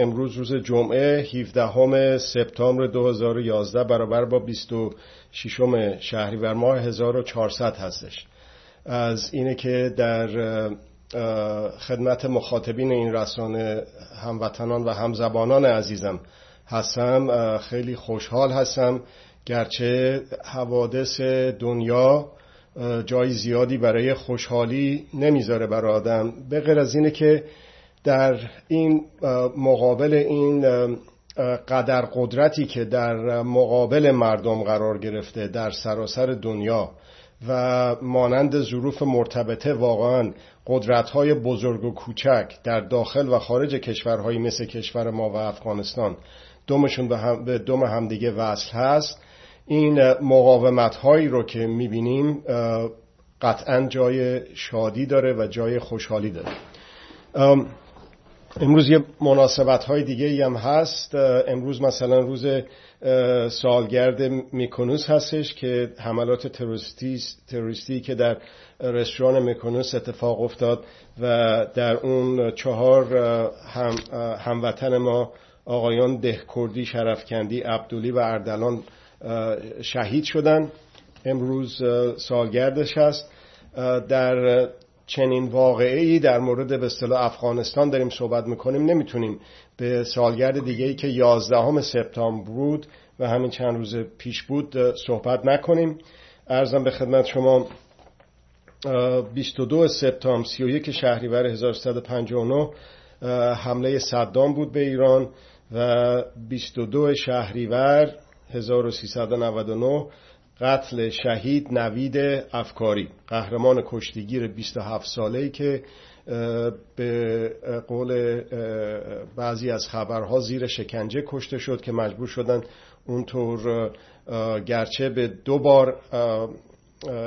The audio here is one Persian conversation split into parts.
امروز روز جمعه 17 سپتامبر 2011 برابر با 26 شهریور ماه 1400 هستش. از اینه که در خدمت مخاطبین این رسانه هموطنان و همزبانان عزیزم هستم. خیلی خوشحال هستم. گرچه حوادث دنیا جای زیادی برای خوشحالی نمی‌ذاره برای آدم. به غیر از اینه که در این مقابل این قدر قدرتی که در مقابل مردم قرار گرفته در سراسر دنیا و مانند ظروف مرتبطه واقعا قدرت های بزرگ و کوچک در داخل و خارج کشورهایی مثل کشور ما و افغانستان دومشون به, هم، به دوم همدیگه وصل هست. این مقاومت هایی رو که می‌بینیم قطعا جای شادی داره و جای خوشحالی داره. امروز یه مناسبت های دیگه هم هست. امروز مثلا روز سالگرد میکنوس هستش که حملات تروریستی, تروریستی که در رستوران میکنوس اتفاق افتاد و در اون چهار هم هموطن ما آقایان دهکردی شرفکندی عبدولی و اردلان شهید شدن. امروز سالگردش هست. در چنین واقعی در مورد به اصطلاح افغانستان داریم صحبت می‌کنیم نمی‌تونیم به سالگرد دیگه ای که 11 سپتامبر بود و همین چند روز پیش بود صحبت نکنیم. ارزم به خدمت شما 22 سپتامبر 31 شهریور 1359 حمله صدام بود به ایران و 22 شهریور 1399 قتل شهید نوید افکاری قهرمان کشتیگیر 27 ساله‌ای که به قول بعضی از خبرها زیر شکنجه کشته شد که مجبور شدن اونطور گرچه به دو بار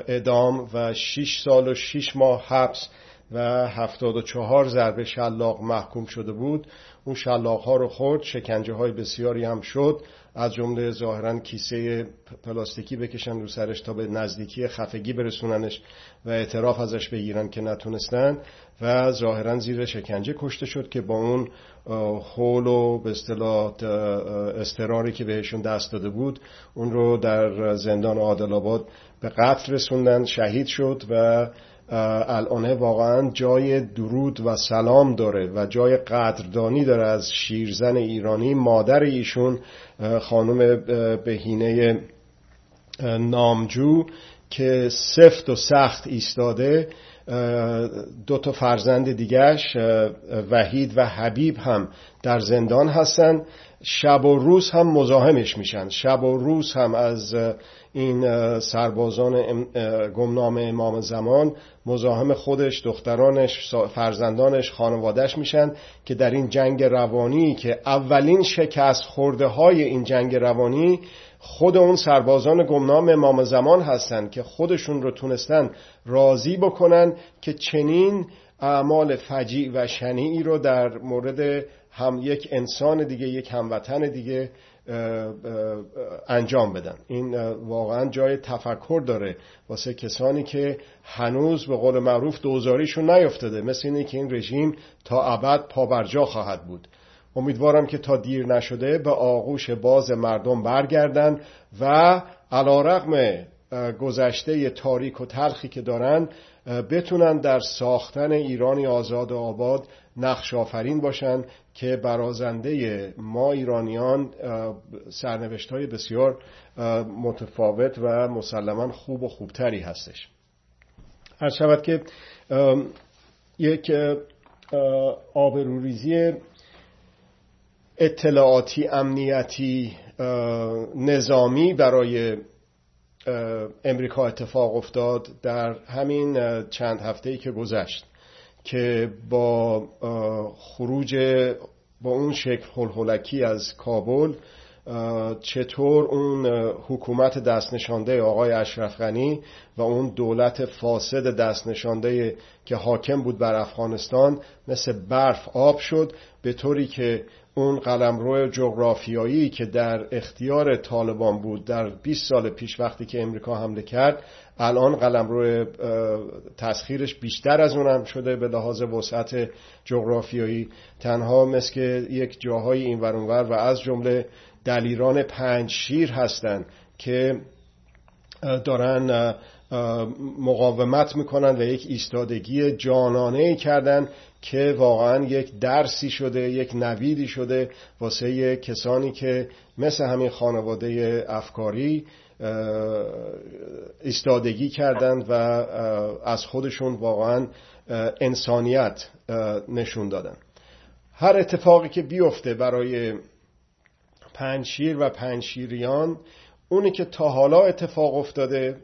ادام و 6 سال و 6 ماه حبس و 74 ضربه شلاق محکوم شده بود. اون شلاق ها رو خورد شکنجه های بسیاری هم شد. از جمله ظاهرا کیسه پلاستیکی بکشن رو سرش تا به نزدیکی خفگی برسوننش و اعتراف ازش بگیرن که نتونستن و ظاهرا زیر شکنجه کشته شد که با اون حول و به اصطلاح استراری که بهشون دست داده بود اون رو در زندان عادل آباد به قتل رسوندن شهید شد و الانه واقعا جای درود و سلام داره و جای قدردانی داره از شیرزن ایرانی مادر ایشون خانم بهینه نامجو که سفت و سخت ایستاده دو تا فرزند دیگرش وحید و حبیب هم در زندان هستن. شب و روز هم مزاحمش میشن. شب و روز هم از این سربازان گمنام امام زمان مزاحم خودش دخترانش فرزندانش خانوادهش میشن که در این جنگ روانی که اولین شکست خورده های این جنگ روانی خود اون سربازان گمنام امام زمان هستند که خودشون رو تونستن راضی بکنن که چنین اعمال فجیع و شنیعی رو در مورد هم یک انسان دیگه یک هموطن دیگه انجام بدن. این واقعا جای تفکر داره واسه کسانی که هنوز به قول معروف دوزاریشون نیفتاده مثل اینه که این رژیم تا ابد پابرجا خواهد بود. امیدوارم که تا دیر نشده به آغوش باز مردم برگردن و علا رقم گذشته تاریک و تلخی که دارن بتونن در ساختن ایرانی آزاد و آباد نقش آفرین باشن که برازنده ما ایرانیان سرنوشت های بسیار متفاوت و مسلما خوب و خوبتری هستش. هر شود که یک آبروریزی اطلاعاتی امنیتی نظامی برای امریکا اتفاق افتاد در همین چند هفته ای که گذشت که با خروج با اون شکل هلهلکی از کابل چطور اون حکومت دست نشانده آقای اشرف غنی و اون دولت فاسد دست نشانده که حاکم بود بر افغانستان مثل برف آب شد به طوری که اون قلمرو جغرافیایی که در اختیار طالبان بود در 20 سال پیش وقتی که امریکا حمله کرد الان قلمرو تسخیرش بیشتر از اونم شده به لحاظ وسعت جغرافیایی. تنها مثل یک جاهای این ورانور و از جمله دلیران پنج شیر هستند که دارن مقاومت می‌کنن و یک ایستادگی جانانه کردن که واقعا یک درسی شده یک نویدی شده واسه کسانی که مثل همین خانواده افکاری ایستادگی کردند و از خودشون واقعا انسانیت نشون دادن. هر اتفاقی که بیفته برای پنجشیر و پنجشیریان اونی که تا حالا اتفاق افتاده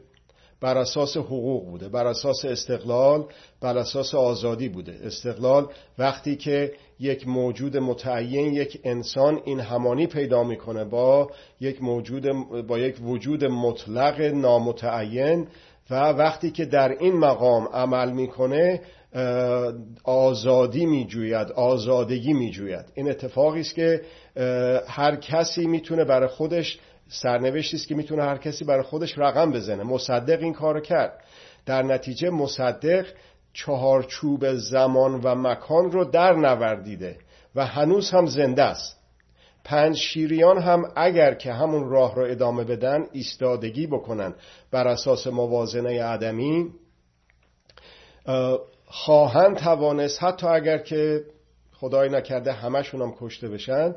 بر اساس حقوق بوده بر اساس استقلال بر اساس آزادی بوده. استقلال وقتی که یک موجود متعین یک انسان این همانی پیدا می‌کنه با یک موجود با یک وجود مطلق نامتعین و وقتی که در این مقام عمل می‌کنه آزادی میجوید آزادگی میجوید. این اتفاقی است که هر کسی می‌تونه برای خودش سرنوشتی است که می‌تونه هر کسی برای خودش رقم بزنه. مصدق این کارو کرد. در نتیجه مصدق چهارچوب زمان و مکان رو در نوردیده و هنوز هم زنده است. پنج شیریان هم اگر که همون راه رو ادامه بدن ایستادگی بکنن بر اساس موازنه عدمی. خواهند توانست حتی اگر که خدای نکرده همشون هم کشته بشن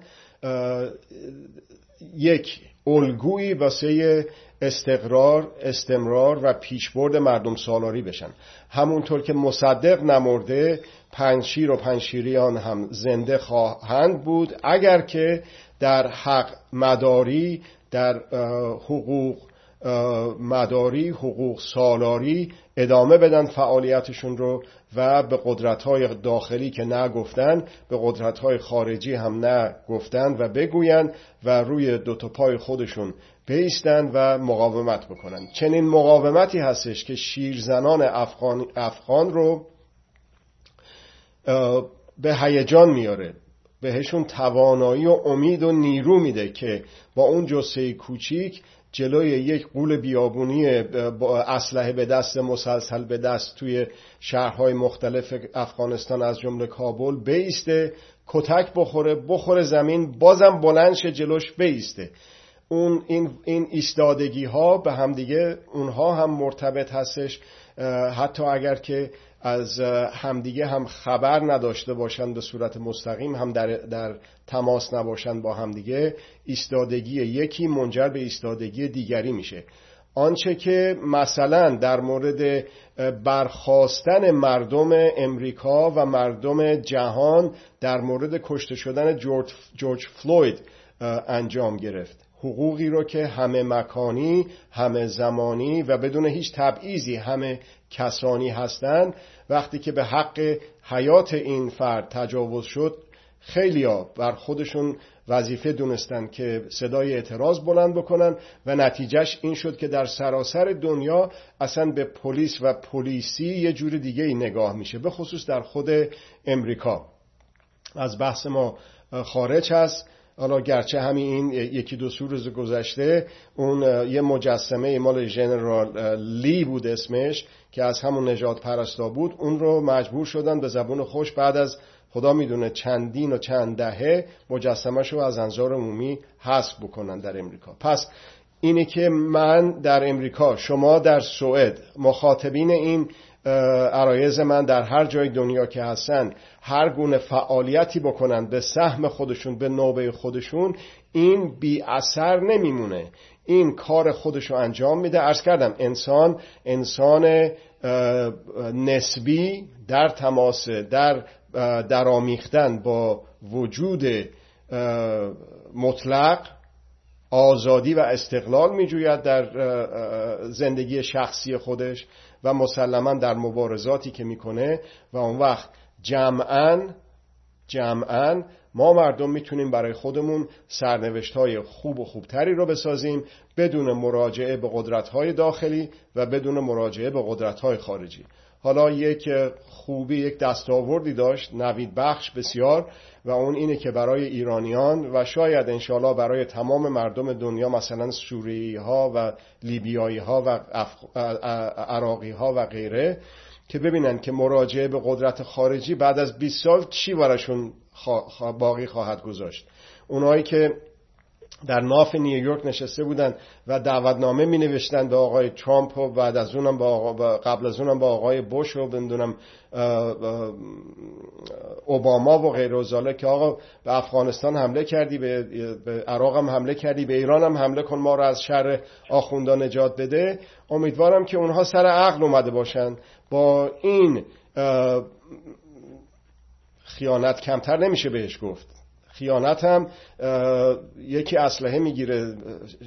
یک الگویی واسه استقرار استمرار و پیشبرد مردم سالاری بشن. همونطور که مصدق نمرده پنشیر و پنشیریان هم زنده خواهند بود. اگر که در حق مداری در حقوق مداری حقوق سالاری ادامه بدن فعالیتشون رو و به قدرت های داخلی که نگفتن به قدرت های خارجی هم نگفتن و بگوین و روی دوتا پای خودشون بیستن و مقاومت بکنن. چنین مقاومتی هستش که شیرزنان افغان, افغان رو به هیجان میاره. بهشون توانایی و امید و نیرو میده که با اون جسه کوچیک جلوی یک قول بیابونی با اسلحه به دست مسلسل به دست توی شهرهای مختلف افغانستان از جمله کابل بیسته کتک بخوره بخوره زمین بازم بلندش جلوش بیسته. اون این, این ایستادگی ها به همدیگه اونها هم مرتبط هستش. حتی اگر که از همدیگه هم خبر نداشته باشند به صورت مستقیم هم در, در تماس نباشند با همدیگه ایستادگی یکی منجر به ایستادگی دیگری میشه. آنچه که مثلا در مورد برخواستن مردم امریکا و مردم جهان در مورد کشته شدن جورج, فلوید انجام گرفت. حقوقی رو که همه مکانی همه زمانی و بدون هیچ تبعیضی همه کسانی هستند وقتی که به حق حیات این فرد تجاوز شد خیلی ها بر خودشون وظیفه دونستن که صدای اعتراض بلند بکنن و نتیجهش این شد که در سراسر دنیا اصلا به پلیس و پلیسی یه جور دیگه نگاه میشه به خصوص در خود امریکا. از بحث ما خارج هست. حالا گرچه همین این یکی دو سو روز گذشته اون یه مجسمه مال ژنرال لی بود اسمش که از همون نجات پرستا بود. اون رو مجبور شدن به زبون خوش بعد از خدا می‌دونه چندین و چند دهه مجسمه رو از انظار عمومی حذف بکنن در امریکا. پس اینه که من در امریکا شما در سوئد مخاطبین این عرایز من در هر جای دنیا که هستن هر گونه فعالیتی بکنن به سهم خودشون به نوبه خودشون این بی اثر نمیمونه. این کار خودشو انجام میده. ارز کردم انسان انسان نسبی در تماس در درامیختن با وجود مطلق آزادی و استقلال میجوید در زندگی شخصی خودش و مسلما در مبارزاتی که می‌کنه و اون وقت جمعا جمعا ما مردم می‌تونیم برای خودمون سرنوشت های خوب و خوبتری رو بسازیم بدون مراجعه به قدرت های داخلی و بدون مراجعه به قدرت های خارجی. حالا یک خوبی یک دستاوردی داشت نوید بخش بسیار و اون اینه که برای ایرانیان و شاید انشالله برای تمام مردم دنیا مثلا سوریی ها و لیبیایی ها و عراقی ها و غیره که ببینن که مراجعه به قدرت خارجی بعد از 20 سال چی براشون باقی خواهد گذاشت. اونایی که در ناف نیویورک نشسته بودن و دعوتنامه می نوشتن به آقای ترامپ و بعد از اونم با قبل از اونم با آقای بوش و بندونم اوباما و غیر که آقا به افغانستان حمله کردی به عراق هم حمله کردی به ایران هم حمله کن ما رو از شر آخوندا نجات بده. امیدوارم که اونها سر عقل اومده باشن. با این خیانت کمتر نمیشه بهش گفت. خیانت هم یکی اسلحه می‌گیره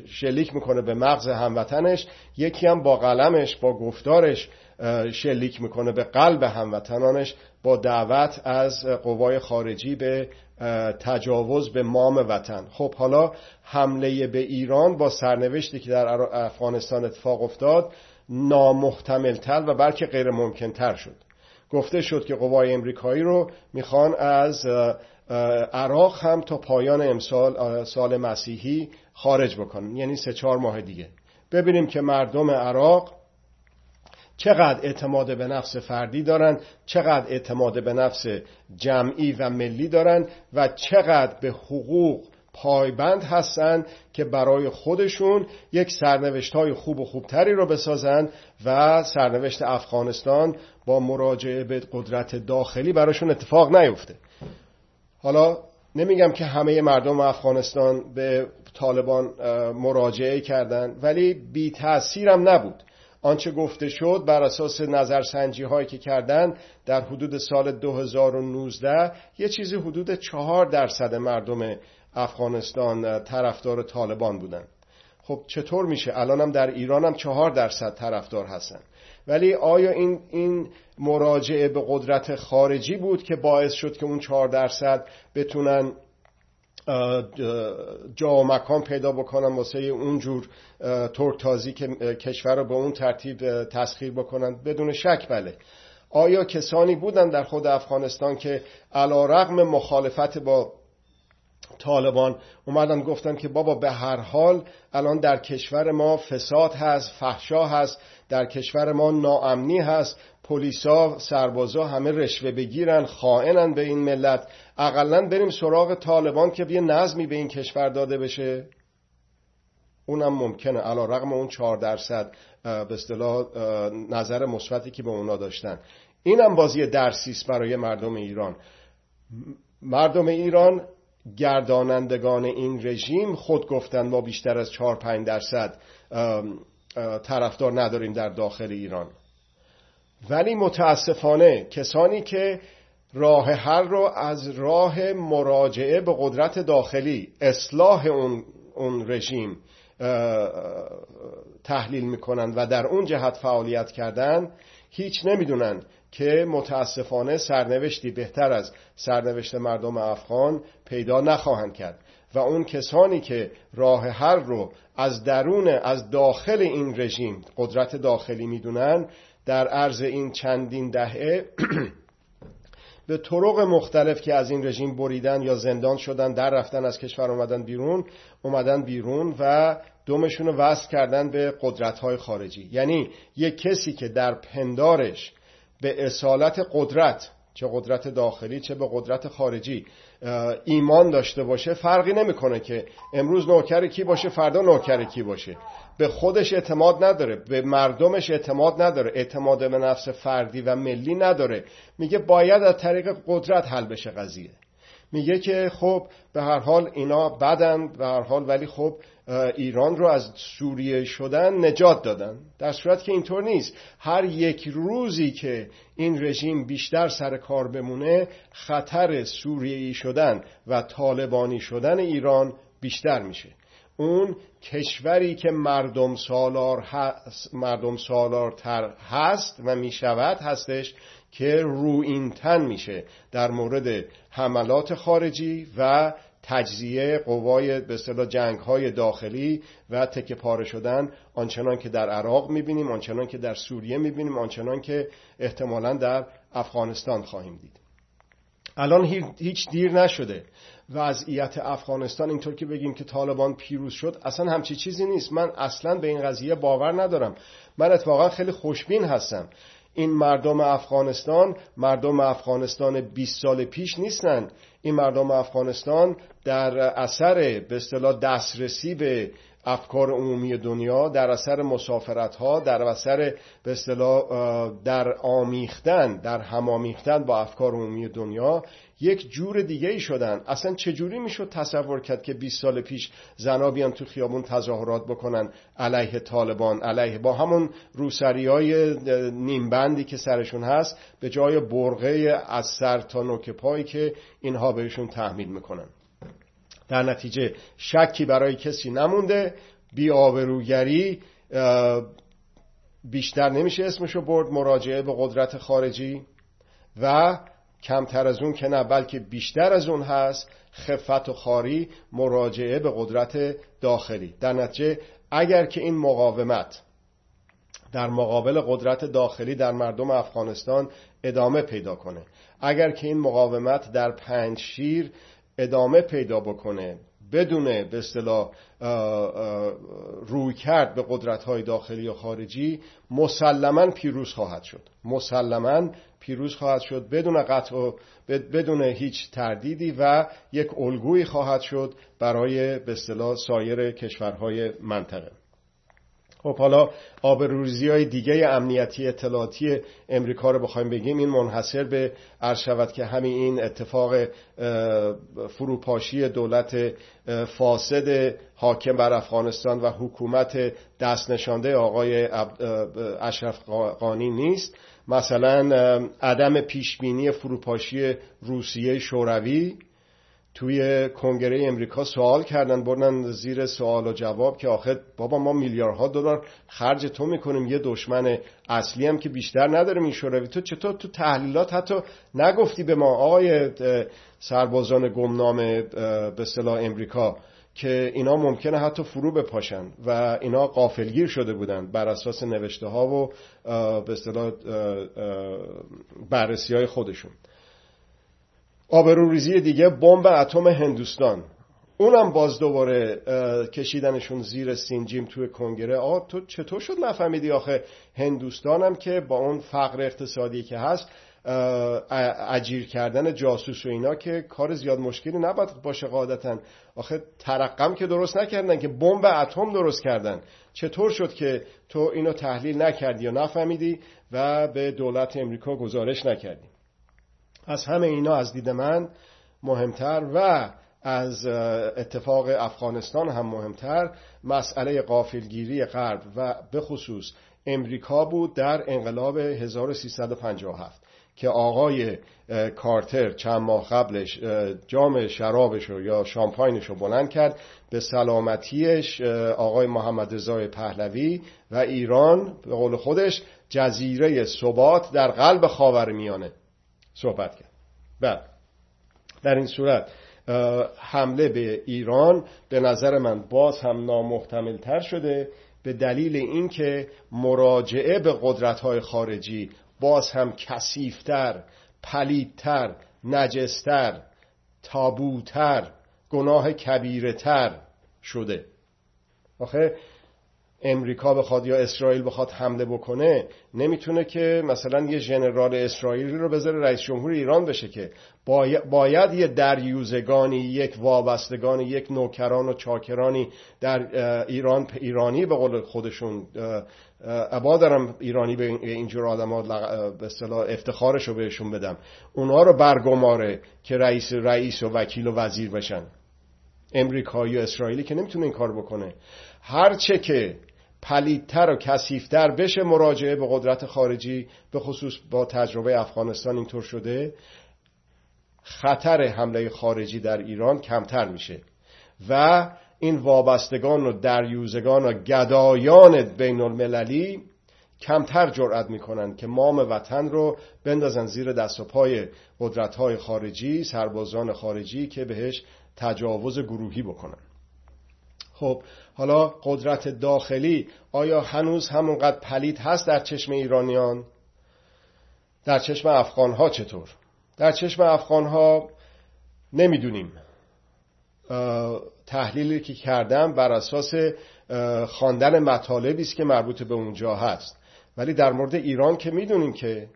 شلیک می‌کنه به مغز هموطنش یکی هم با قلمش با گفتارش شلیک می‌کنه به قلب هموطنانش با دعوت از قوای خارجی به تجاوز به مام وطن. خب حالا حمله به ایران با سرنوشتی که در افغانستان اتفاق افتاد نامحتملتر و بلکه غیر ممکنتر شد. گفته شد که قوای امریکایی رو می‌خوان از عراق هم تا پایان امسال سال مسیحی خارج بکنن. یعنی سه چهار ماه دیگه. ببینیم که مردم عراق چقدر اعتماد به نفس فردی دارن چقدر اعتماد به نفس جمعی و ملی دارن و چقدر به حقوق پایبند هستند که برای خودشون یک سرنوشت های خوب و خوبتری رو بسازن و سرنوشت افغانستان با مراجعه به قدرت داخلی براشون اتفاق نیفته. حالا نمیگم که همه مردم افغانستان به طالبان مراجعه کردند ولی بی تأثیرم نبود. آنچه گفته شد بر اساس نظرسنجی هایی که کردن در حدود سال 2019 یه چیزی حدود چهار درصد مردم افغانستان طرفدار طالبان بودن. خب چطور میشه؟ الانم در ایران هم چهار درصد طرفدار هستن. ولی آیا این, این مراجعه به قدرت خارجی بود که باعث شد که اون چهار درصد بتونن جا و مکان پیدا بکنن واسه اونجور ترکتازی که کشور رو به اون ترتیب تسخیر بکنن؟ بدون شک بله. آیا کسانی بودن در خود افغانستان که علا رغم مخالفت با طالبان اومدن گفتن که بابا به هر حال الان در کشور ما فساد هست فحشا هست در کشور ما ناامنی هست پلیسا سربازا همه رشوه بگیرن خائنن به این ملت. اقلا بریم سراغ طالبان که یه نظمی به این کشور داده بشه. اونم ممکنه علا رقم اون چهار درصد به اصطلاح نظر مثبتی که به اونا داشتن. اینم بازی درسیست برای مردم ایران. مردم ایران گردانندگان این رژیم خود گفتن ما بیشتر از 4 5 درصد طرفدار نداریم در داخل ایران. ولی متاسفانه کسانی که راه حل رو از راه مراجعه به قدرت داخلی اصلاح اون, اون رژیم تحلیل می‌کنن و در اون جهت فعالیت کردن هیچ نمی‌دونن که متاسفانه سرنوشتی بهتر از سرنوشت مردم افغان پیدا نخواهند کرد و اون کسانی که راه حل رو از درون از داخل این رژیم قدرت داخلی می‌دونن در عرض این چندین دهه به طرق مختلف که از این رژیم بریدن یا زندان شدن در رفتن از کشور اومدن بیرون اومدن بیرون و دومشون رو وصل کردن به قدرت های خارجی. یعنی یک کسی که در پندارش به اصالت قدرت چه قدرت داخلی چه به قدرت خارجی ایمان داشته باشه فرقی نمی‌کنه که امروز نوکر کی باشه فردا نوکر کی باشه. به خودش اعتماد نداره به مردمش اعتماد نداره اعتماد به نفس فردی و ملی نداره. میگه باید از طریق قدرت حل بشه قضیه. میگه که خب به هر حال اینا بدن به هر حال ولی خب ایران رو از سوریه شدن نجات دادن. در صورت که اینطور نیست. هر یک روزی که این رژیم بیشتر سر کار بمونه خطر سوریهی شدن و طالبانی شدن ایران بیشتر میشه. اون کشوری که مردم سالار هست مردم سالارتر هست و می‌شود هستش که رو تن میشه در مورد حملات خارجی و تجزیه قوای به اصطلاح جنگ های داخلی و تکه پاره شدن آنچنان که در عراق می‌بینیم آنچنان که در سوریه می‌بینیم آنچنان که احتمالا در افغانستان خواهیم دید. الان هیچ دیر نشده. وضعیت افغانستان اینطور که بگیم که طالبان پیروز شد اصلا همچی چیزی نیست. من اصلا به این قضیه باور ندارم. من اتفاقا خیلی خوشبین هستم. این مردم افغانستان مردم افغانستان 20 سال پیش نیستن. این مردم افغانستان در اثر به اصطلاح دسترسی به افکار عمومی دنیا در اثر مسافرت ها در اثر به اصطلاح در آمیختن در همامیختن با افکار عمومی دنیا یک جور دیگه ای شدن. اصلا چجوری می‌شد تصور کرد که 20 سال پیش زنا بیان تو خیابون تظاهرات بکنن علیه طالبان علیه با همون روسری های نیمبندی که سرشون هست به جای برغه از سر تا نوک پایی که اینها بهشون تحمیل می‌کنن. در نتیجه شکی برای کسی نمونده. بیآبروگری بیشتر نمیشه اسمشو برد مراجعه به قدرت خارجی و کمتر از اون که نه بلکه بیشتر از اون هست خفت و خاری مراجعه به قدرت داخلی. در نتیجه اگر که این مقاومت در مقابل قدرت داخلی در مردم افغانستان ادامه پیدا کنه اگر که این مقاومت در پنج شیر ادامه پیدا بکنه بدون به اصطلاح روی کرد به قدرت های داخلی و خارجی مسلما پیروز خواهد شد. مسلما پیروز خواهد شد بدون قطع و بدون هیچ تردیدی و یک الگویی خواهد شد برای به اصطلاح سایر کشورهای منطقه. خب حالا آبروریزی های دیگه امنیتی اطلاعاتی امریکا رو بخوایم بگیم این منحصر به عرض شود که همین این اتفاق فروپاشی دولت فاسد حاکم بر افغانستان و حکومت دست نشانده آقای اشرف قانی نیست. مثلا عدم پیشبینی فروپاشی روسیه شوروی توی کنگره امریکا سوال کردن بردن زیر سوال و جواب که آخه بابا ما میلیاردها دلار خرج تو می‌کنیم یه دشمن اصلی هم که بیشتر نداریم این شوروی. تو چطور تو تحلیلات حتی نگفتی به ما آقای سربازان گمنام به صلاح امریکا که اینا ممکنه حتی فرو بپاشن و اینا قافلگیر شده بودن بر اساس نوشته ها و به اصطلاح بررسی های خودشون. آبروریزی دیگه بمب اتم هندوستان. اونم باز دوباره کشیدنشون زیر سینجیم توی کنگره. آ تو چطور شد نفهمیدی آخه؟ هندوستانم که با اون فقر اقتصادی که هست اجیر کردن جاسوس و اینا که کار زیاد مشکلی نباید باشه قاعدتا. آخه ترقم که درست نکردن که بمب اتم درست کردن. چطور شد که تو اینو تحلیل نکردی یا نفهمیدی و به دولت امریکا گزارش نکردی؟ از همه اینا از دید من مهمتر و از اتفاق افغانستان هم مهمتر. مسئله قافلگیری غرب و به خصوص امریکا بود در انقلاب 1357 که آقای کارتر چند ماه قبلش جام شرابش یا شامپاینش رو بلند کرد. به سلامتیش آقای محمد رضای پهلوی و ایران به قول خودش جزیره ثبات در قلب خاور میانه صحبت کرد. بعد در این صورت حمله به ایران به نظر من باز هم نامحتمل تر شده به دلیل اینکه مراجعه به قدرت های خارجی باز هم کسیفتر پلیدتر نجستر تابوتر گناه کبیرتر شده. آخه امریکا بخواد یا اسرائیل بخواد حمله بکنه نمی‌تونه که مثلا یه ژنرال اسرائیلی رو بذاره رئیس جمهور ایران بشه که باید یه دریوزگانی یک وابستگانی یک نوکران و چاکرانی در ایران ایرانی به قول خودشون ابا دارم ایرانی به اینجور آدم ها به اصطلاح افتخارش رو بهشون بدم. اونا رو برگماره که رئیس رئیس و وکیل و وزیر بشن. امریکایی و اسرائیلی که نمی‌تونه این کار بکنه. هرچه که پلیدتر و کسیفتر بشه مراجعه به قدرت خارجی به خصوص با تجربه افغانستان اینطور شده خطر حمله خارجی در ایران کمتر میشه. و این وابستگان و دریوزگان و گدایان بین المللی کمتر جرأت می‌کنن که مام وطن رو بندازن زیر دست و پای قدرت های خارجی سربازان خارجی که بهش تجاوز گروهی بکنن. خب حالا قدرت داخلی آیا هنوز همونقدر پلید هست در چشم ایرانیان؟ در چشم افغان ها چطور؟ در چشم افغان ها نمی‌دونیم تحلیلی که کردم بر اساس خواندن مطالبی است که مربوط به اونجا هست. ولی در مورد ایران که می‌دونیم که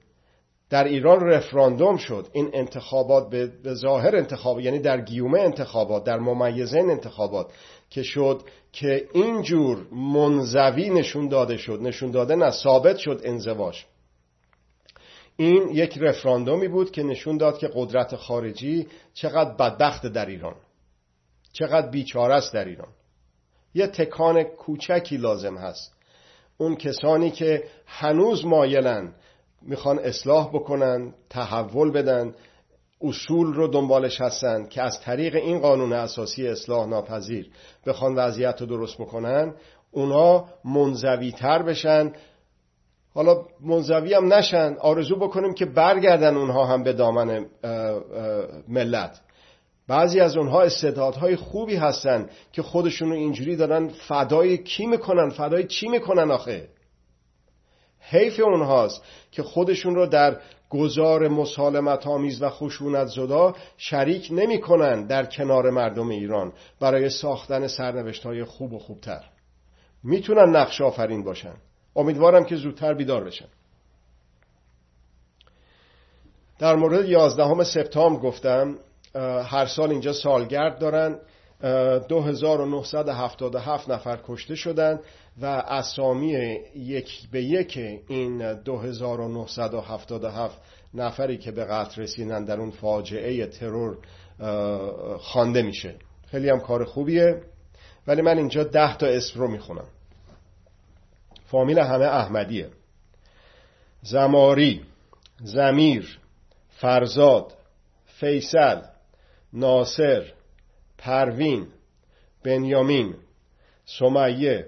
در ایران رفراندوم شد. این انتخابات به ظاهر انتخاب یعنی در گیومه انتخابات در ممیزین انتخابات که شد که اینجور منزوی نشون داده شد. نشون داده نه ثابت شد انزواش. این یک رفراندومی بود که نشون داد که قدرت خارجی چقدر بدبخت در ایران. چقدر بیچاره است در ایران. یه تکان کوچکی لازم هست. اون کسانی که هنوز مایلن می‌خوان اصلاح بکنن تحول بدن اصول رو دنبالش هستن که از طریق این قانون اساسی اصلاح ناپذیر بخوان وضعیت رو درست بکنن اونا منزوی تر بشن. حالا منزوی هم نشن آرزو بکنیم که برگردن اونها هم به دامن ملت. بعضی از اونها استعدادهای خوبی هستن که خودشون رو اینجوری دارن فدای کی می‌کنن فدای چی می‌کنن آخه؟ حیف اونهاست که خودشون رو در گذار مسالمت آمیز و خشونت زدا شریک نمی‌کنن در کنار مردم ایران برای ساختن سرنوشت های خوب و خوبتر. می‌تونن نقش آفرین باشن. امیدوارم که زودتر بیدار بشن. در مورد 11 سپتامبر گفتم هر سال اینجا سالگرد دارن. 2977 نفر کشته شدند و اسامی یک به یک این 2977 نفری که به قتل رسیدن در اون فاجعه ترور خوانده میشه. خیلی هم کار خوبیه. ولی من اینجا ده تا اسم رو می‌خونم. فامیل همه احمدیه. زماری زمیر فرزاد فیصل ناصر پروین بنیامین سمیه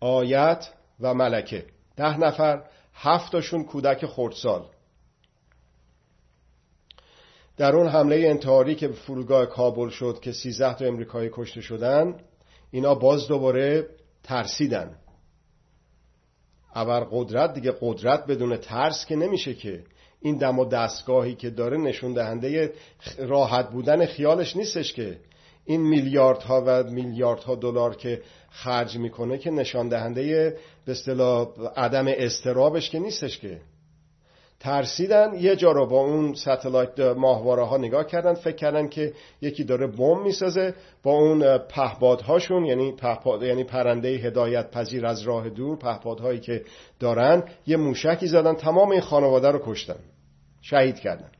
آیت و ملکه. ده نفر هفتاشون کودک خردسال. در اون حمله انتحاری که به فرودگاه کابل شد که سیزده تا امریکایی کشته شدن اینا باز دوباره ترسیدن. اول قدرت دیگه قدرت بدون ترس که نمیشه که این دم و دستگاهی که داره نشون دهنده راحت بودن خیالش نیستش که این میلیاردها و میلیاردها دلار که خرج می‌کنه که نشان دهنده به اصطلاح عدم استرابش که نیستش که. ترسیدن یه جا رو با اون ستلایت ماهواره ها نگاه کردن فکر کردن که یکی داره بمب می‌سازه با اون پهبادهاشون یعنی پهپاد یعنی پرنده هدایت پذیر از راه دور پهپادهایی که دارن یه موشکی زدن تمام این خانواده رو کشتن. شهید کردن.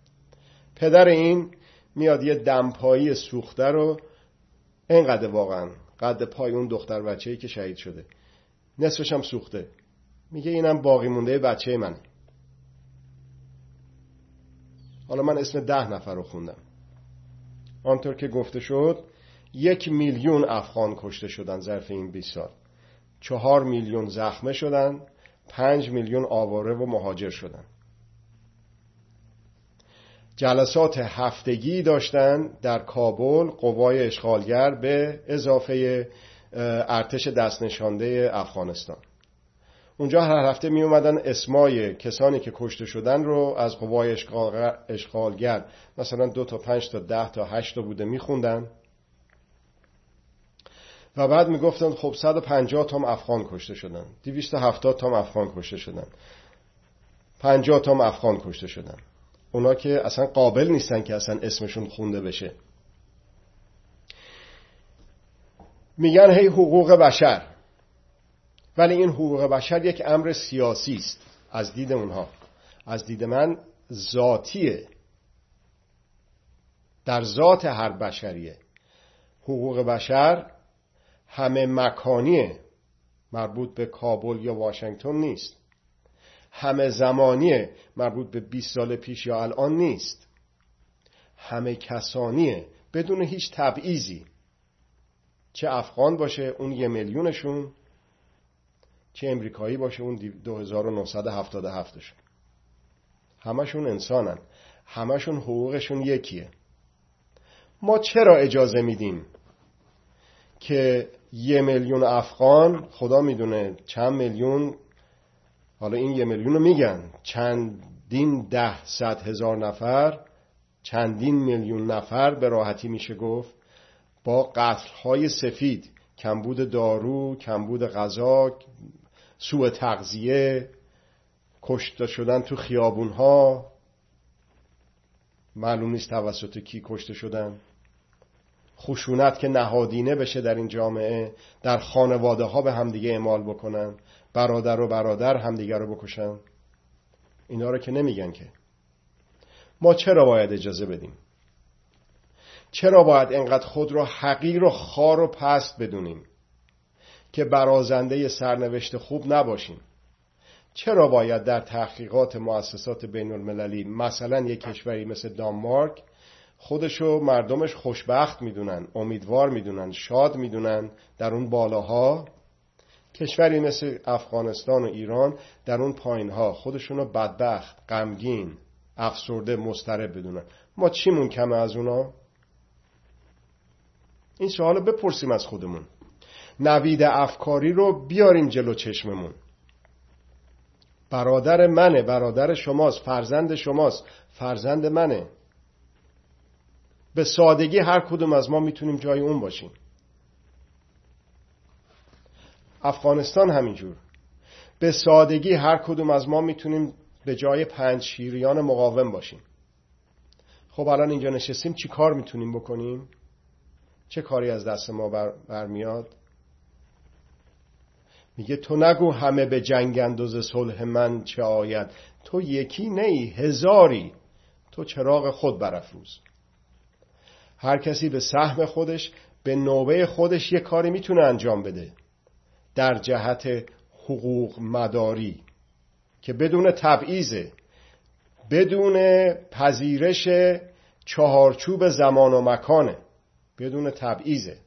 پدر این میاد یه دمپایی سوخته رو اینقدر واقعا. قد پای اون دختر بچه‌ای که شهید شده. نصفش هم سوخته. میگه اینم باقی مونده بچه منه حالا من اسم ده نفر رو خوندم. آنطور که گفته شد یک میلیون افغان کشته شدن ظرف این 20 سال. چهار میلیون زخمه شدن. پنج میلیون آواره و مهاجر شدن. جلسات هفتگی داشتن در کابل قوای اشغالگر به اضافه ارتش دست نشانده افغانستان. اونجا هر هفته می اومدن اسمای کسانی که کشته شدن رو از قوای اشغالگر مثلا دو تا پنج تا ده تا هشت تا بوده میخوندن. و بعد می‌گفتن خب 150 تام افغان کشته شدن. 270 تام افغان کشته شدن. 50 تام افغان کشته شدن. اونا که اصلا قابل نیستن که اصلا اسمشون خونده بشه. میگن هی حقوق بشر. ولی این حقوق بشر یک امر سیاسی است. از دید اونها. از دید من ذاتیه. در ذات هر بشریه. حقوق بشر همه مکانیه. مربوط به کابل یا واشنگتن نیست. همه زمانیه. مربوط به 20 سال پیش یا الان نیست. همه کسانیه. بدون هیچ تبعیضی. چه افغان باشه اون یه میلیونشون چه امریکایی باشه اون 2977 ش همشون انسانن. همشون حقوقشون یکیه. ما چرا اجازه میدیم که یه میلیون افغان خدا می‌دونه چند میلیون حالا این یه میلیون رو میگن. چندین ده صد هزار نفر چندین میلیون نفر به راحتی میشه گفت با قتلهای سفید. کمبود دارو کمبود غذا سوء تغذیه کشته شدن تو خیابون ها معلوم نیست توسط کی کشته شدن. خشونت که نهادینه بشه در این جامعه در خانواده ها به همدیگه اعمال بکنن. برادر و برادر همدیگه رو بکشن؟ اینا رو که نمیگن که. ما چرا باید اجازه بدیم؟ چرا باید انقدر خود رو حقیر و خار و پست بدونیم که برازنده سرنوشت خوب نباشیم؟ چرا باید در تحقیقات مؤسسات بین المللی مثلا یک کشوری مثل دانمارک خودشو مردمش خوشبخت می‌دونن امیدوار می‌دونن شاد می‌دونن در اون بالاها کشوری مثل افغانستان و ایران در اون پایینها خودشونو بدبخت غمگین افسرده مسترب بدونن. ما چیمون کمه از اونا؟ این سوال بپرسیم از خودمون. نوید افکاری رو بیاریم جلو چشممون. برادر منه برادر شماست فرزند شماست فرزند منه. به سادگی هر کدوم از ما می‌تونیم جای اون باشیم. افغانستان همینجور. به سادگی هر کدوم از ما می‌تونیم به جای پنج شیریان مقاوم باشیم. خب الان اینجا نشستیم چی کار می‌تونیم بکنیم؟ چه کاری از دست ما بر برمیاد؟ میگه تو نگو همه به جنگند و صلح من چه آید. تو یکی نی هزاری. تو چراغ خود برافروز. هر کسی به سهم خودش به نوبه خودش یه کاری می‌تونه انجام بده. در جهت حقوق مداری که بدون تبعیزه بدون پذیرش چهارچوب زمان و مکانه بدون تبعیزه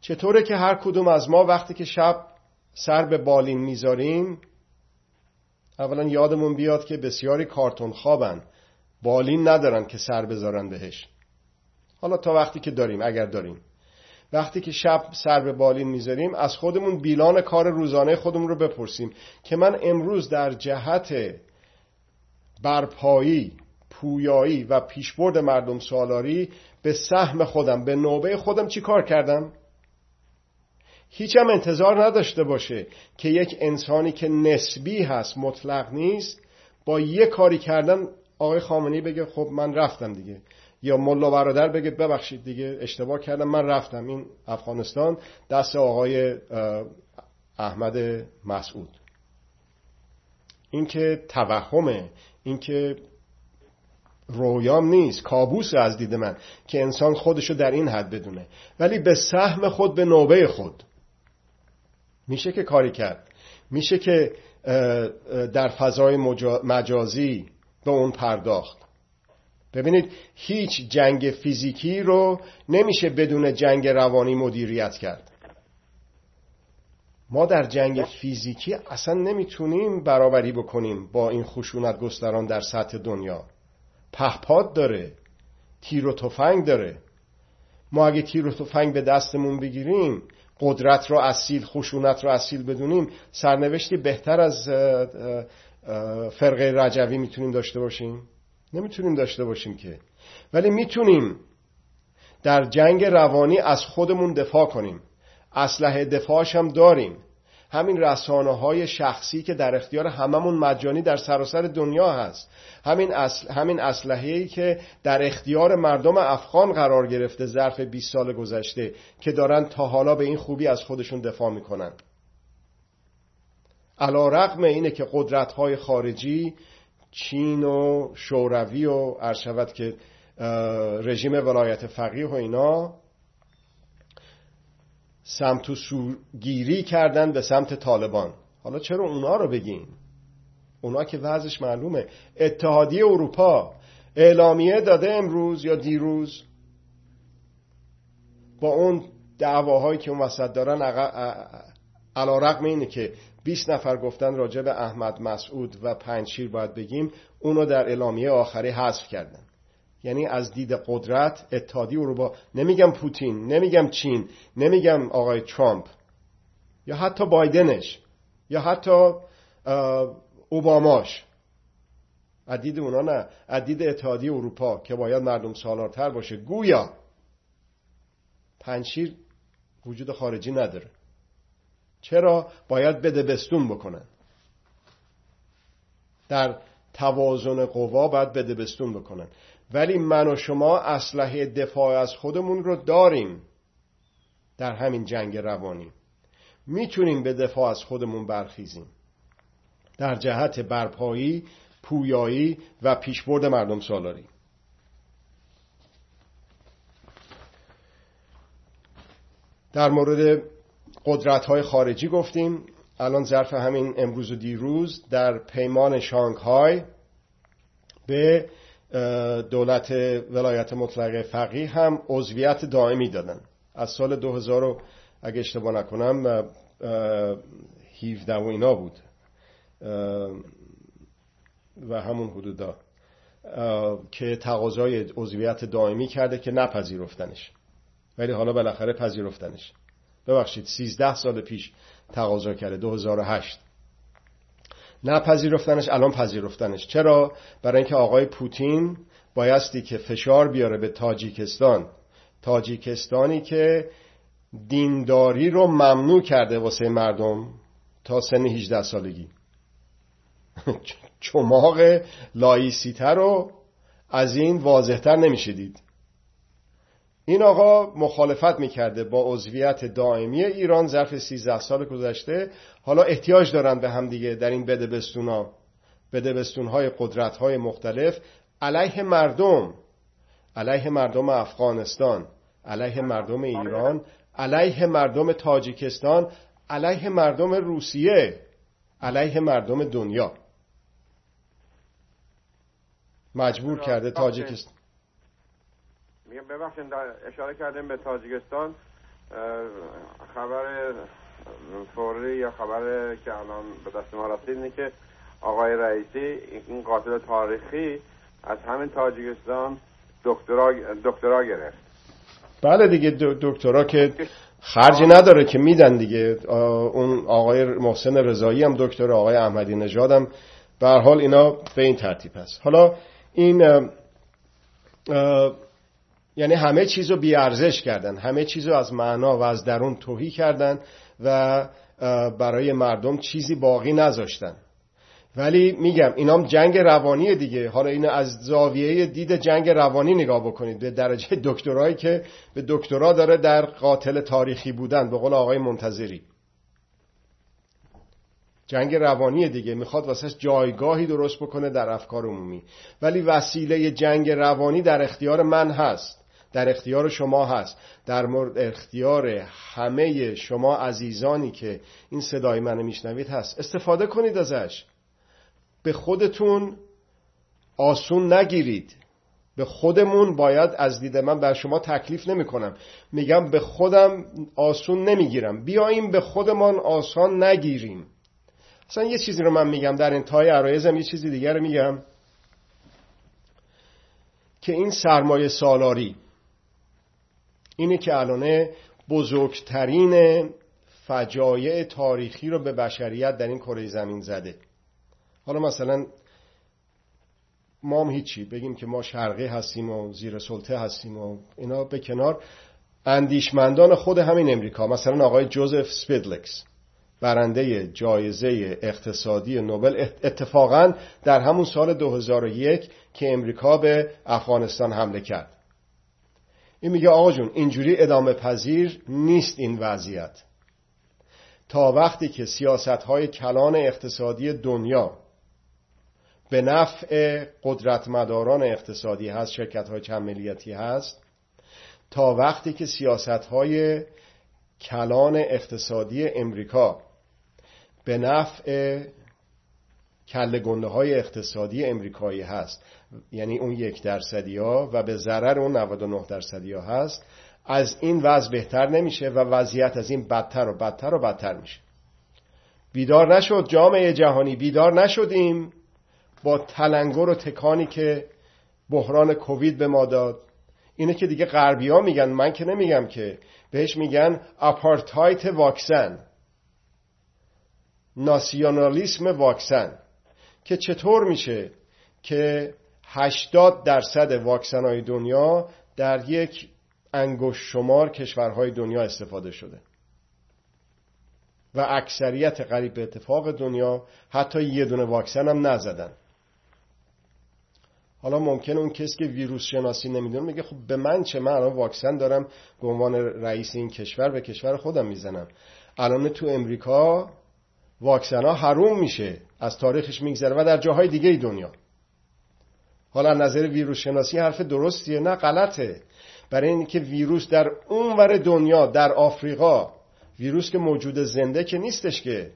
چطوره که هر کدوم از ما وقتی که شب سر به بالین می‌ذاریم اولا یادمون بیاد که بسیاری کارتون خوابن بالین ندارن که سر بذارن بهش. حالا تا وقتی که داریم اگر داریم. وقتی که شب سر به بالین می‌ذاریم از خودمون بیلان کار روزانه خودمون رو بپرسیم که من امروز در جهت برپایی پویایی و پیشبرد مردم سالاری به سهم خودم به نوبه خودم چی کار کردم؟ هیچم انتظار نداشته باشه که یک انسانی که نسبی هست مطلق نیست با یه کاری کردن آقای خامنی بگه خب من رفتم دیگه یا ملا برادر بگه ببخشید دیگه اشتباه کردم. من رفتم این افغانستان دست آقای احمد مسعود. این که توهمه این که رویام نیست کابوس از دید من که انسان خودشو در این حد بدونه. ولی به سهم خود به نوبه خود میشه که کاری کرد. میشه که در فضای مجازی به اون پرداخت. ببینید هیچ جنگ فیزیکی رو نمیشه بدون جنگ روانی مدیریت کرد. ما در جنگ فیزیکی اصلا نمی‌تونیم برابری بکنیم با این خشونت گستران در سطح دنیا. پهپاد داره تیر و تفنگ داره. ما اگه تیر و تفنگ به دستمون بگیریم قدرت رو اصیل خشونت رو اصیل بدونیم سرنوشتی بهتر از فرقه رجوی می‌تونیم داشته باشیم؟ نمی‌تونیم داشته باشیم که. ولی می‌تونیم در جنگ روانی از خودمون دفاع کنیم. اسلحه دفاعش هم داریم. همین رسانه های شخصی که در اختیار هممون مجانی در سراسر دنیا هست. همین, اصل، همین اسلحه که در اختیار مردم افغان قرار گرفته ظرف 20 سال گذشته که دارن تا حالا به این خوبی از خودشون دفاع می‌کنن. علا رقم اینه که قدرت های خارجی چین و شوروی و ارشود که رژیم ولایت فقیه و اینا سمت و سوگیری کردن به سمت طالبان. حالا چرا اونا رو بگین؟ اونا که وضعش معلومه. اتحادیه اروپا اعلامیه داده امروز یا دیروز با اون دعواهایی که اون وسط دارن علا اینه که 20 نفر گفتن راجع به احمد مسعود و پنجشیر باید بگیم اونو در اعلامیه آخری حذف کردن. یعنی از دید قدرت اتحادیه اروپا نمیگم پوتین نمیگم چین نمیگم آقای ترامپ یا حتی بایدنش یا حتی اوباماش. عدید اونا نه عدید اتحادیه اروپا که باید مردم سالارتر باشه. گویا پنشیر وجود خارجی نداره. چرا باید بده بستون بکنن؟ در توازن قوا باید بده بستون بکنن. ولی من و شما اسلحه دفاع از خودمون رو داریم. در همین جنگ روانی. می‌تونیم به دفاع از خودمون برخیزیم. در جهت برپایی پویایی و پیشبرد مردم سالاری. در مورد قدرت های خارجی گفتیم. الان ظرف همین امروز و دیروز در پیمان شانگهای به دولت ولایت مطلقه فقیه هم عضویت دائمی دادن. از سال 2000 اگه اشتباه نکنم 17 و اینا بود. و همون حدودا. که تقاضای عضویت دائمی کرده که نپذیرفتنش. ولی حالا بالاخره پذیرفتنش. ببخشید 13 سال پیش تقاضا کرده 2008 نپذیرفتنش الان پذیرفتنش. چرا؟ برای اینکه آقای پوتین بایستی که فشار بیاره به تاجیکستان. تاجیکستانی که دینداری رو ممنوع کرده واسه مردم تا سن 18 سالگی. چماق لایسیتر رو از این واضحتر نمیشه دید این آقا مخالفت می‌کرده با عضویت دائمی ایران ظرف 13 سال گذشته. حالا احتیاج دارن به هم دیگه در این بده بستونا بده بستونهای قدرت های مختلف. علیه مردم علیه مردم افغانستان علیه مردم ایران علیه مردم تاجیکستان علیه مردم روسیه علیه مردم دنیا. مجبور کرده تاجیکستان میگم ببخشید اشاره کردیم به تاجیکستان خبر فوری یا خبر که الان به دست ما رسید اینه که آقای رئیسی این قاتل تاریخی از همین تاجیکستان دکترا دکترا گرفت. بله دیگه دکترا که خرجی نداره که میدن دیگه. اون آقای محسن رضایی هم دکتر آقای احمدی نژاد هم. به حال اینا به این ترتیب هست. حالا این یعنی همه چیز رو بیارزش کردن. همه چیز رو از معنا و از درون توهی کردن و برای مردم چیزی باقی نذاشتن. ولی میگم اینام جنگ روانی دیگه. حالا اینو از زاویه دید جنگ روانی نگاه بکنید. به درجه دکترایی که به دکترا داره در قاتل تاریخی بودن. به قول آقای منتظری. جنگ روانی دیگه. می‌خواد واسه جایگاهی درست بکنه در افکار عمومی. ولی وسیله جنگ روانی در اختیار من هست. در اختیار شما هست. در مورد اختیار همه شما عزیزانی که این صدای منو میشنوید هست. استفاده کنید ازش. به خودتون آسون نگیرید. به خودمون باید از دید من بر شما تکلیف نمی کنم میگم به خودم آسون نمی‌گیرم. بیاییم به خودمان آسان نگیریم. اصلا یه چیزی رو من میگم در انتهای عرایزم یه چیزی دیگر رو میگم. که این سرمایه سالاری اینه که الانه بزرگترین فجایع تاریخی رو به بشریت در این کره زمین زده. حالا مثلا ما هم هیچی بگیم که ما شرقی هستیم و زیر سلطه هستیم و اینا به کنار. اندیشمندان خود همین امریکا مثلا آقای جوزف سپیدلکس برنده جایزه اقتصادی نوبل اتفاقا در همون سال 2001 که امریکا به افغانستان حمله کرد. این میگه آقا جون اینجوری ادامه پذیر نیست این وضعیت. تا وقتی که سیاست های کلان اقتصادی دنیا به نفع قدرتمداران اقتصادی هست شرکت های چند ملیتی هست تا وقتی که سیاست های کلان اقتصادی امریکا به نفع کل گنده های اقتصادی امریکایی هست. یعنی اون یک درصدی ها و به ضرر اون 99 درصدی ها هست. از این وضع بهتر نمیشه و وضعیت از این بدتر و بدتر و بدتر میشه. بیدار نشد جامعه جهانی بیدار نشدیم. با تلنگر و تکانی که بحران کووید به ما داد. اینه که دیگه غربی ها میگن من که نمیگم که. بهش میگن اپارتایت واکسن. ناسیونالیسم واکسن. که چطور میشه که 80 درصد واکسن های دنیا در یک انگوش شمار کشورهای دنیا استفاده شده. و اکثریت قریب به اتفاق دنیا حتی یه دونه واکسن هم نزدن. حالا ممکنه اون کسی که ویروس شناسی نمی‌دونه میگه خب به من چه؟ من الان واکسن دارم به عنوان رئیس این کشور به کشور خودم می‌زنم. الان تو امریکا واکسن ها حروم میشه. از تاریخش میگذره و در جاهای دیگه دنیا. حالا نظر ویروس شناسی حرف درستیه نه غلطه. برای اینکه ویروس در اونور دنیا در آفریقا ویروس که موجود زنده که نیستش که.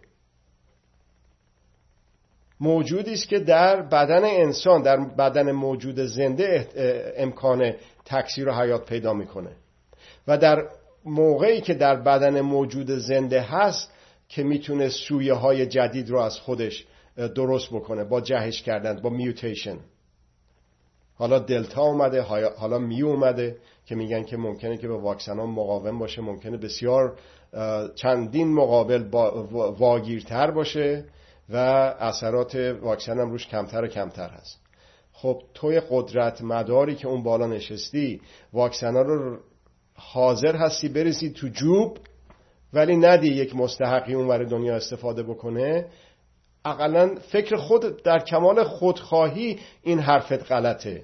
موجودی است که در بدن انسان در بدن موجود زنده امکان تکثیر و حیات پیدا می‌کنه. و در موقعی که در بدن موجود زنده هست که می‌تونه سویه های جدید رو از خودش درست بکنه با جهش کردن با میوتیشن حالا دلتا اومده حالا میو اومده که میگن که ممکنه که به واکسن ها مقاوم باشه ممکنه بسیار چندین مقابل واگیرتر باشه و اثرات واکسن هم روش کمتر و کمتر هست. خب توی قدرت مداری که اون بالا نشستی واکسن ها رو حاضر هستی برسی تو جوب ولی ندی یک مستحقی اونور دنیا استفاده بکنه اقلا فکر خود در کمال خودخواهی این حرفت غلطه.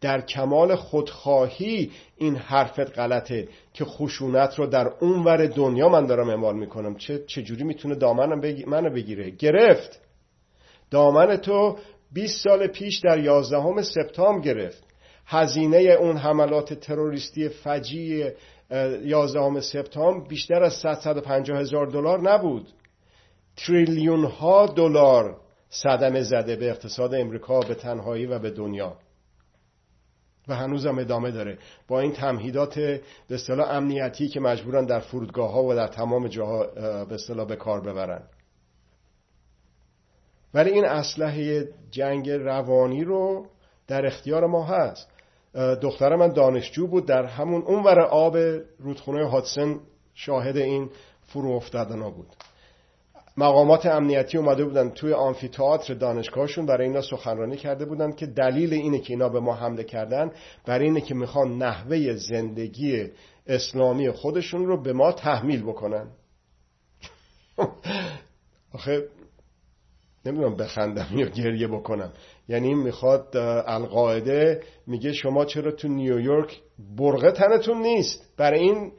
در کمال خودخواهی این حرفت غلطه که خشونت رو در اونور دنیا من دارم اعمال می‌کنم. چه چجوری می‌تونه دامنم بگی... منو بگیره؟ گرفت. دامن تو 20 سال پیش در 11 سپتامبر گرفت. هزینه اون حملات تروریستی فجی 11 سپتامبر بیشتر از 150 هزار دلار نبود. تریلیون ها دلار صدمه زده به اقتصاد امریکا به تنهایی و به دنیا. و هنوزم ادامه داره. با این تمهیدات به اصطلاح امنیتی که مجبورن در فرودگاه ها و در تمام جاها به اصطلاح به کار ببرن. ولی این اسلحه جنگ روانی رو در اختیار ما هست. دختر من دانشجو بود. در همون اونور آب رودخونه هاتسن شاهد این فرو افتادنا بود. مقامات امنیتی اومده بودن توی آمفیتئاتر دانشگاهشون. برای اینا سخنرانی کرده بودن که دلیل اینه که اینا به ما حمله کردن. برای اینه که می‌خوان نحوه زندگی اسلامی خودشون رو به ما تحمیل بکنن. آخه نمی‌دونم بخندم یا گریه بکنم. یعنی می‌خواد القاعده میگه شما چرا تو نیویورک برغه تنتون نیست؟ برای این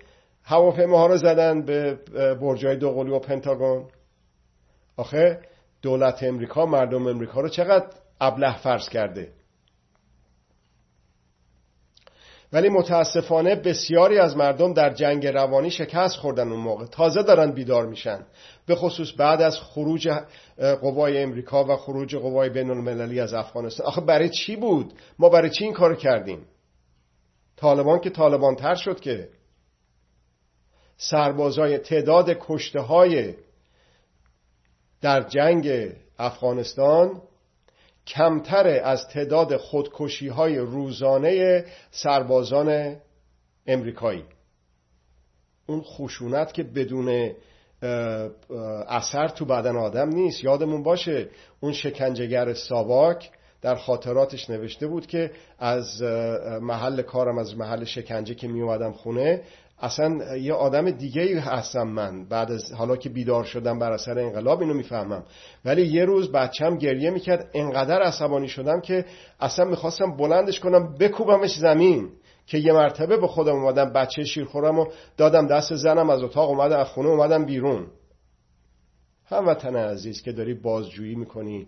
هواپیماها رو زدن به برجای دوقلو و پنتاگون. آخه دولت امریکا مردم امریکا رو چقدر ابله فرض کرده؟ ولی متاسفانه بسیاری از مردم در جنگ روانی شکست خوردن اون موقع. تازه دارن بیدار میشن. به خصوص بعد از خروج قوای امریکا و خروج قوای بین المللی از افغانستان. آخه برای چی بود؟ ما برای چی این کار کردیم؟ طالبان که طالبان تر شد که. سربازای تعداد کشته های در جنگ افغانستان کمتر از تعداد خودکشی های روزانه سربازان امریکایی. اون خشونت که بدون اثر تو بدن آدم نیست. یادمون باشه اون شکنجهگر ساواک در خاطراتش نوشته بود که از محل کارم از محل شکنجه که می خونه اصلا یه آدم دیگه هستم من. بعد از حالا که بیدار شدم بر اثر انقلاب اینو می‌فهمم. ولی یه روز بچم گریه می‌کرد انقدر عصبانی شدم که اصلا می‌خواستم بلندش کنم بکوبمش زمین. که یه مرتبه به خودم اومدم بچه شیرخورم و دادم دست زنم از اتاق اومدم از خونه اومدم بیرون. هموطن عزیز که داری بازجویی می‌کنی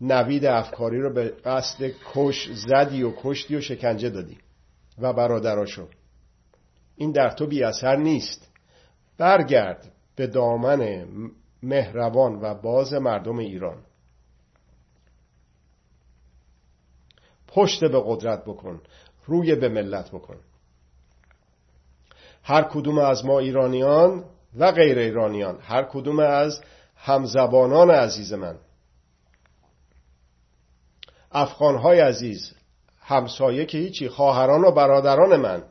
نوید افکاری رو به قصد کش زدی و کشتی و شکنجه دادی. و برادراشو. این در تو بی اثر نیست. برگرد به دامن مهربان و باز مردم ایران. پشت به قدرت بکن روی به ملت بکن. هر کدوم از ما ایرانیان و غیر ایرانیان هر کدوم از همزبانان عزیز من. افغانهای عزیز همسایه که هیچی خواهران و برادران من.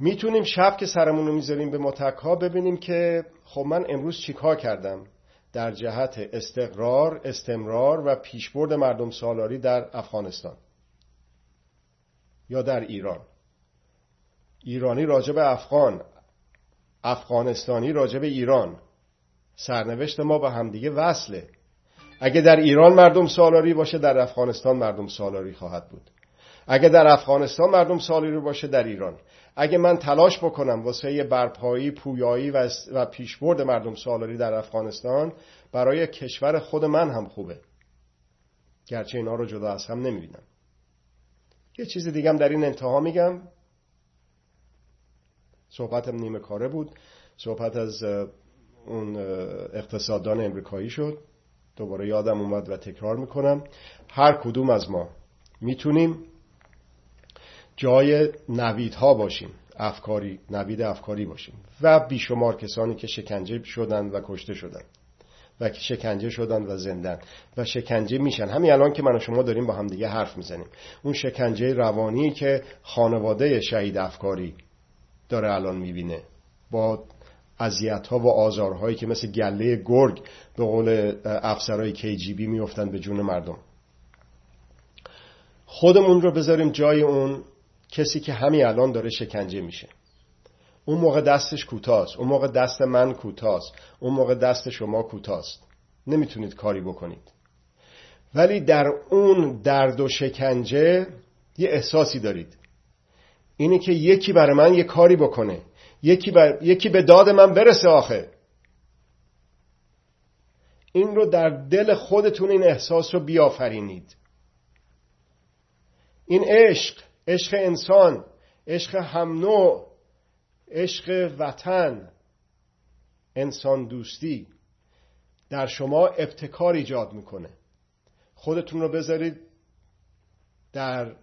می‌تونیم شب که سرمون رو می‌ذاریم به متکا ببینیم که خب من امروز چیکار کردم؟ در جهت استقرار، استمرار و پیشبرد مردم سالاری در افغانستان یا در ایران. ایرانی راجب افغان افغانستانی راجب ایران. سرنوشت ما به همدیگه وصله. اگه در ایران مردم سالاری باشه در افغانستان مردم سالاری خواهد بود. اگه در افغانستان مردم سالاری باشه در ایران. اگه من تلاش بکنم واسه برپایی پویایی و, و پیشبرد مردم سالاری در افغانستان برای کشور خود من هم خوبه. گرچه اینا رو جدا از هم نمی‌بینم. یه چیز دیگم در این انتها میگم. صحبتم نیمه کاره بود. صحبت از اون اقتصاددان امریکایی شد. دوباره یادم اومد و تکرار می‌کنم. هر کدوم از ما می‌تونیم جای نویدها باشیم افکاری نوید افکاری باشیم. و بیشمار کسانی که شکنجه شدن و کشته شدن. و شکنجه شدن و زندن. و شکنجه میشن. همین الان که من و شما داریم با هم دیگه حرف می‌زنیم. اون شکنجه روانی که خانواده شهید افکاری داره الان می‌بینه. با اذیت ها و آزارهایی که مثل گله گرگ به قول افسرهای KGB میفتن به جون مردم. خودمون رو بذاریم جای اون کسی که همین الان داره شکنجه میشه. اون موقع دستش کوتاست اون موقع دست من کوتاست اون موقع دست شما کوتاست نمی‌تونید کاری بکنید. ولی در اون درد و شکنجه یه احساسی دارید. اینه که یکی برای من یه کاری بکنه. یکی, یکی به داد من برسه آخه. این رو در دل خودتون این احساس رو بیافرینید. این عشق عشق انسان عشق هم نوع عشق وطن انسان دوستی در شما ابتکار ایجاد می‌کنه. خودتون رو بذارید در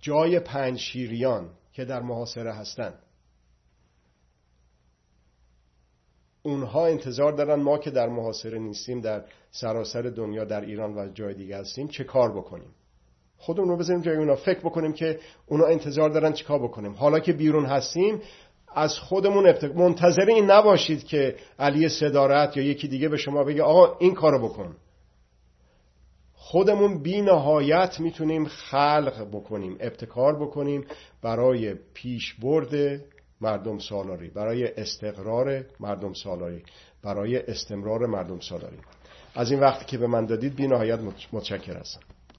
جای پنج شیریان که در محاصره هستند اونها انتظار دارن ما که در محاصره نیستیم در سراسر دنیا در ایران و جای دیگه هستیم چه کار بکنیم؟ خودمون رو بذاریم جای اونا. فکر بکنیم که اونا انتظار دارن چیکار بکنیم. حالا که بیرون هستیم از خودمون افتق... منتظر این نباشید که علی صدارت یا یکی دیگه به شما بگه آقا این کارو بکن. خودمون بی نهایت می‌تونیم خلق بکنیم ابتکار بکنیم برای پیشبرد مردم سالاری برای استقرار مردم سالاری برای استمرار مردم سالاری. از این وقتی که به من دادید بی نهایت متشکر هستم.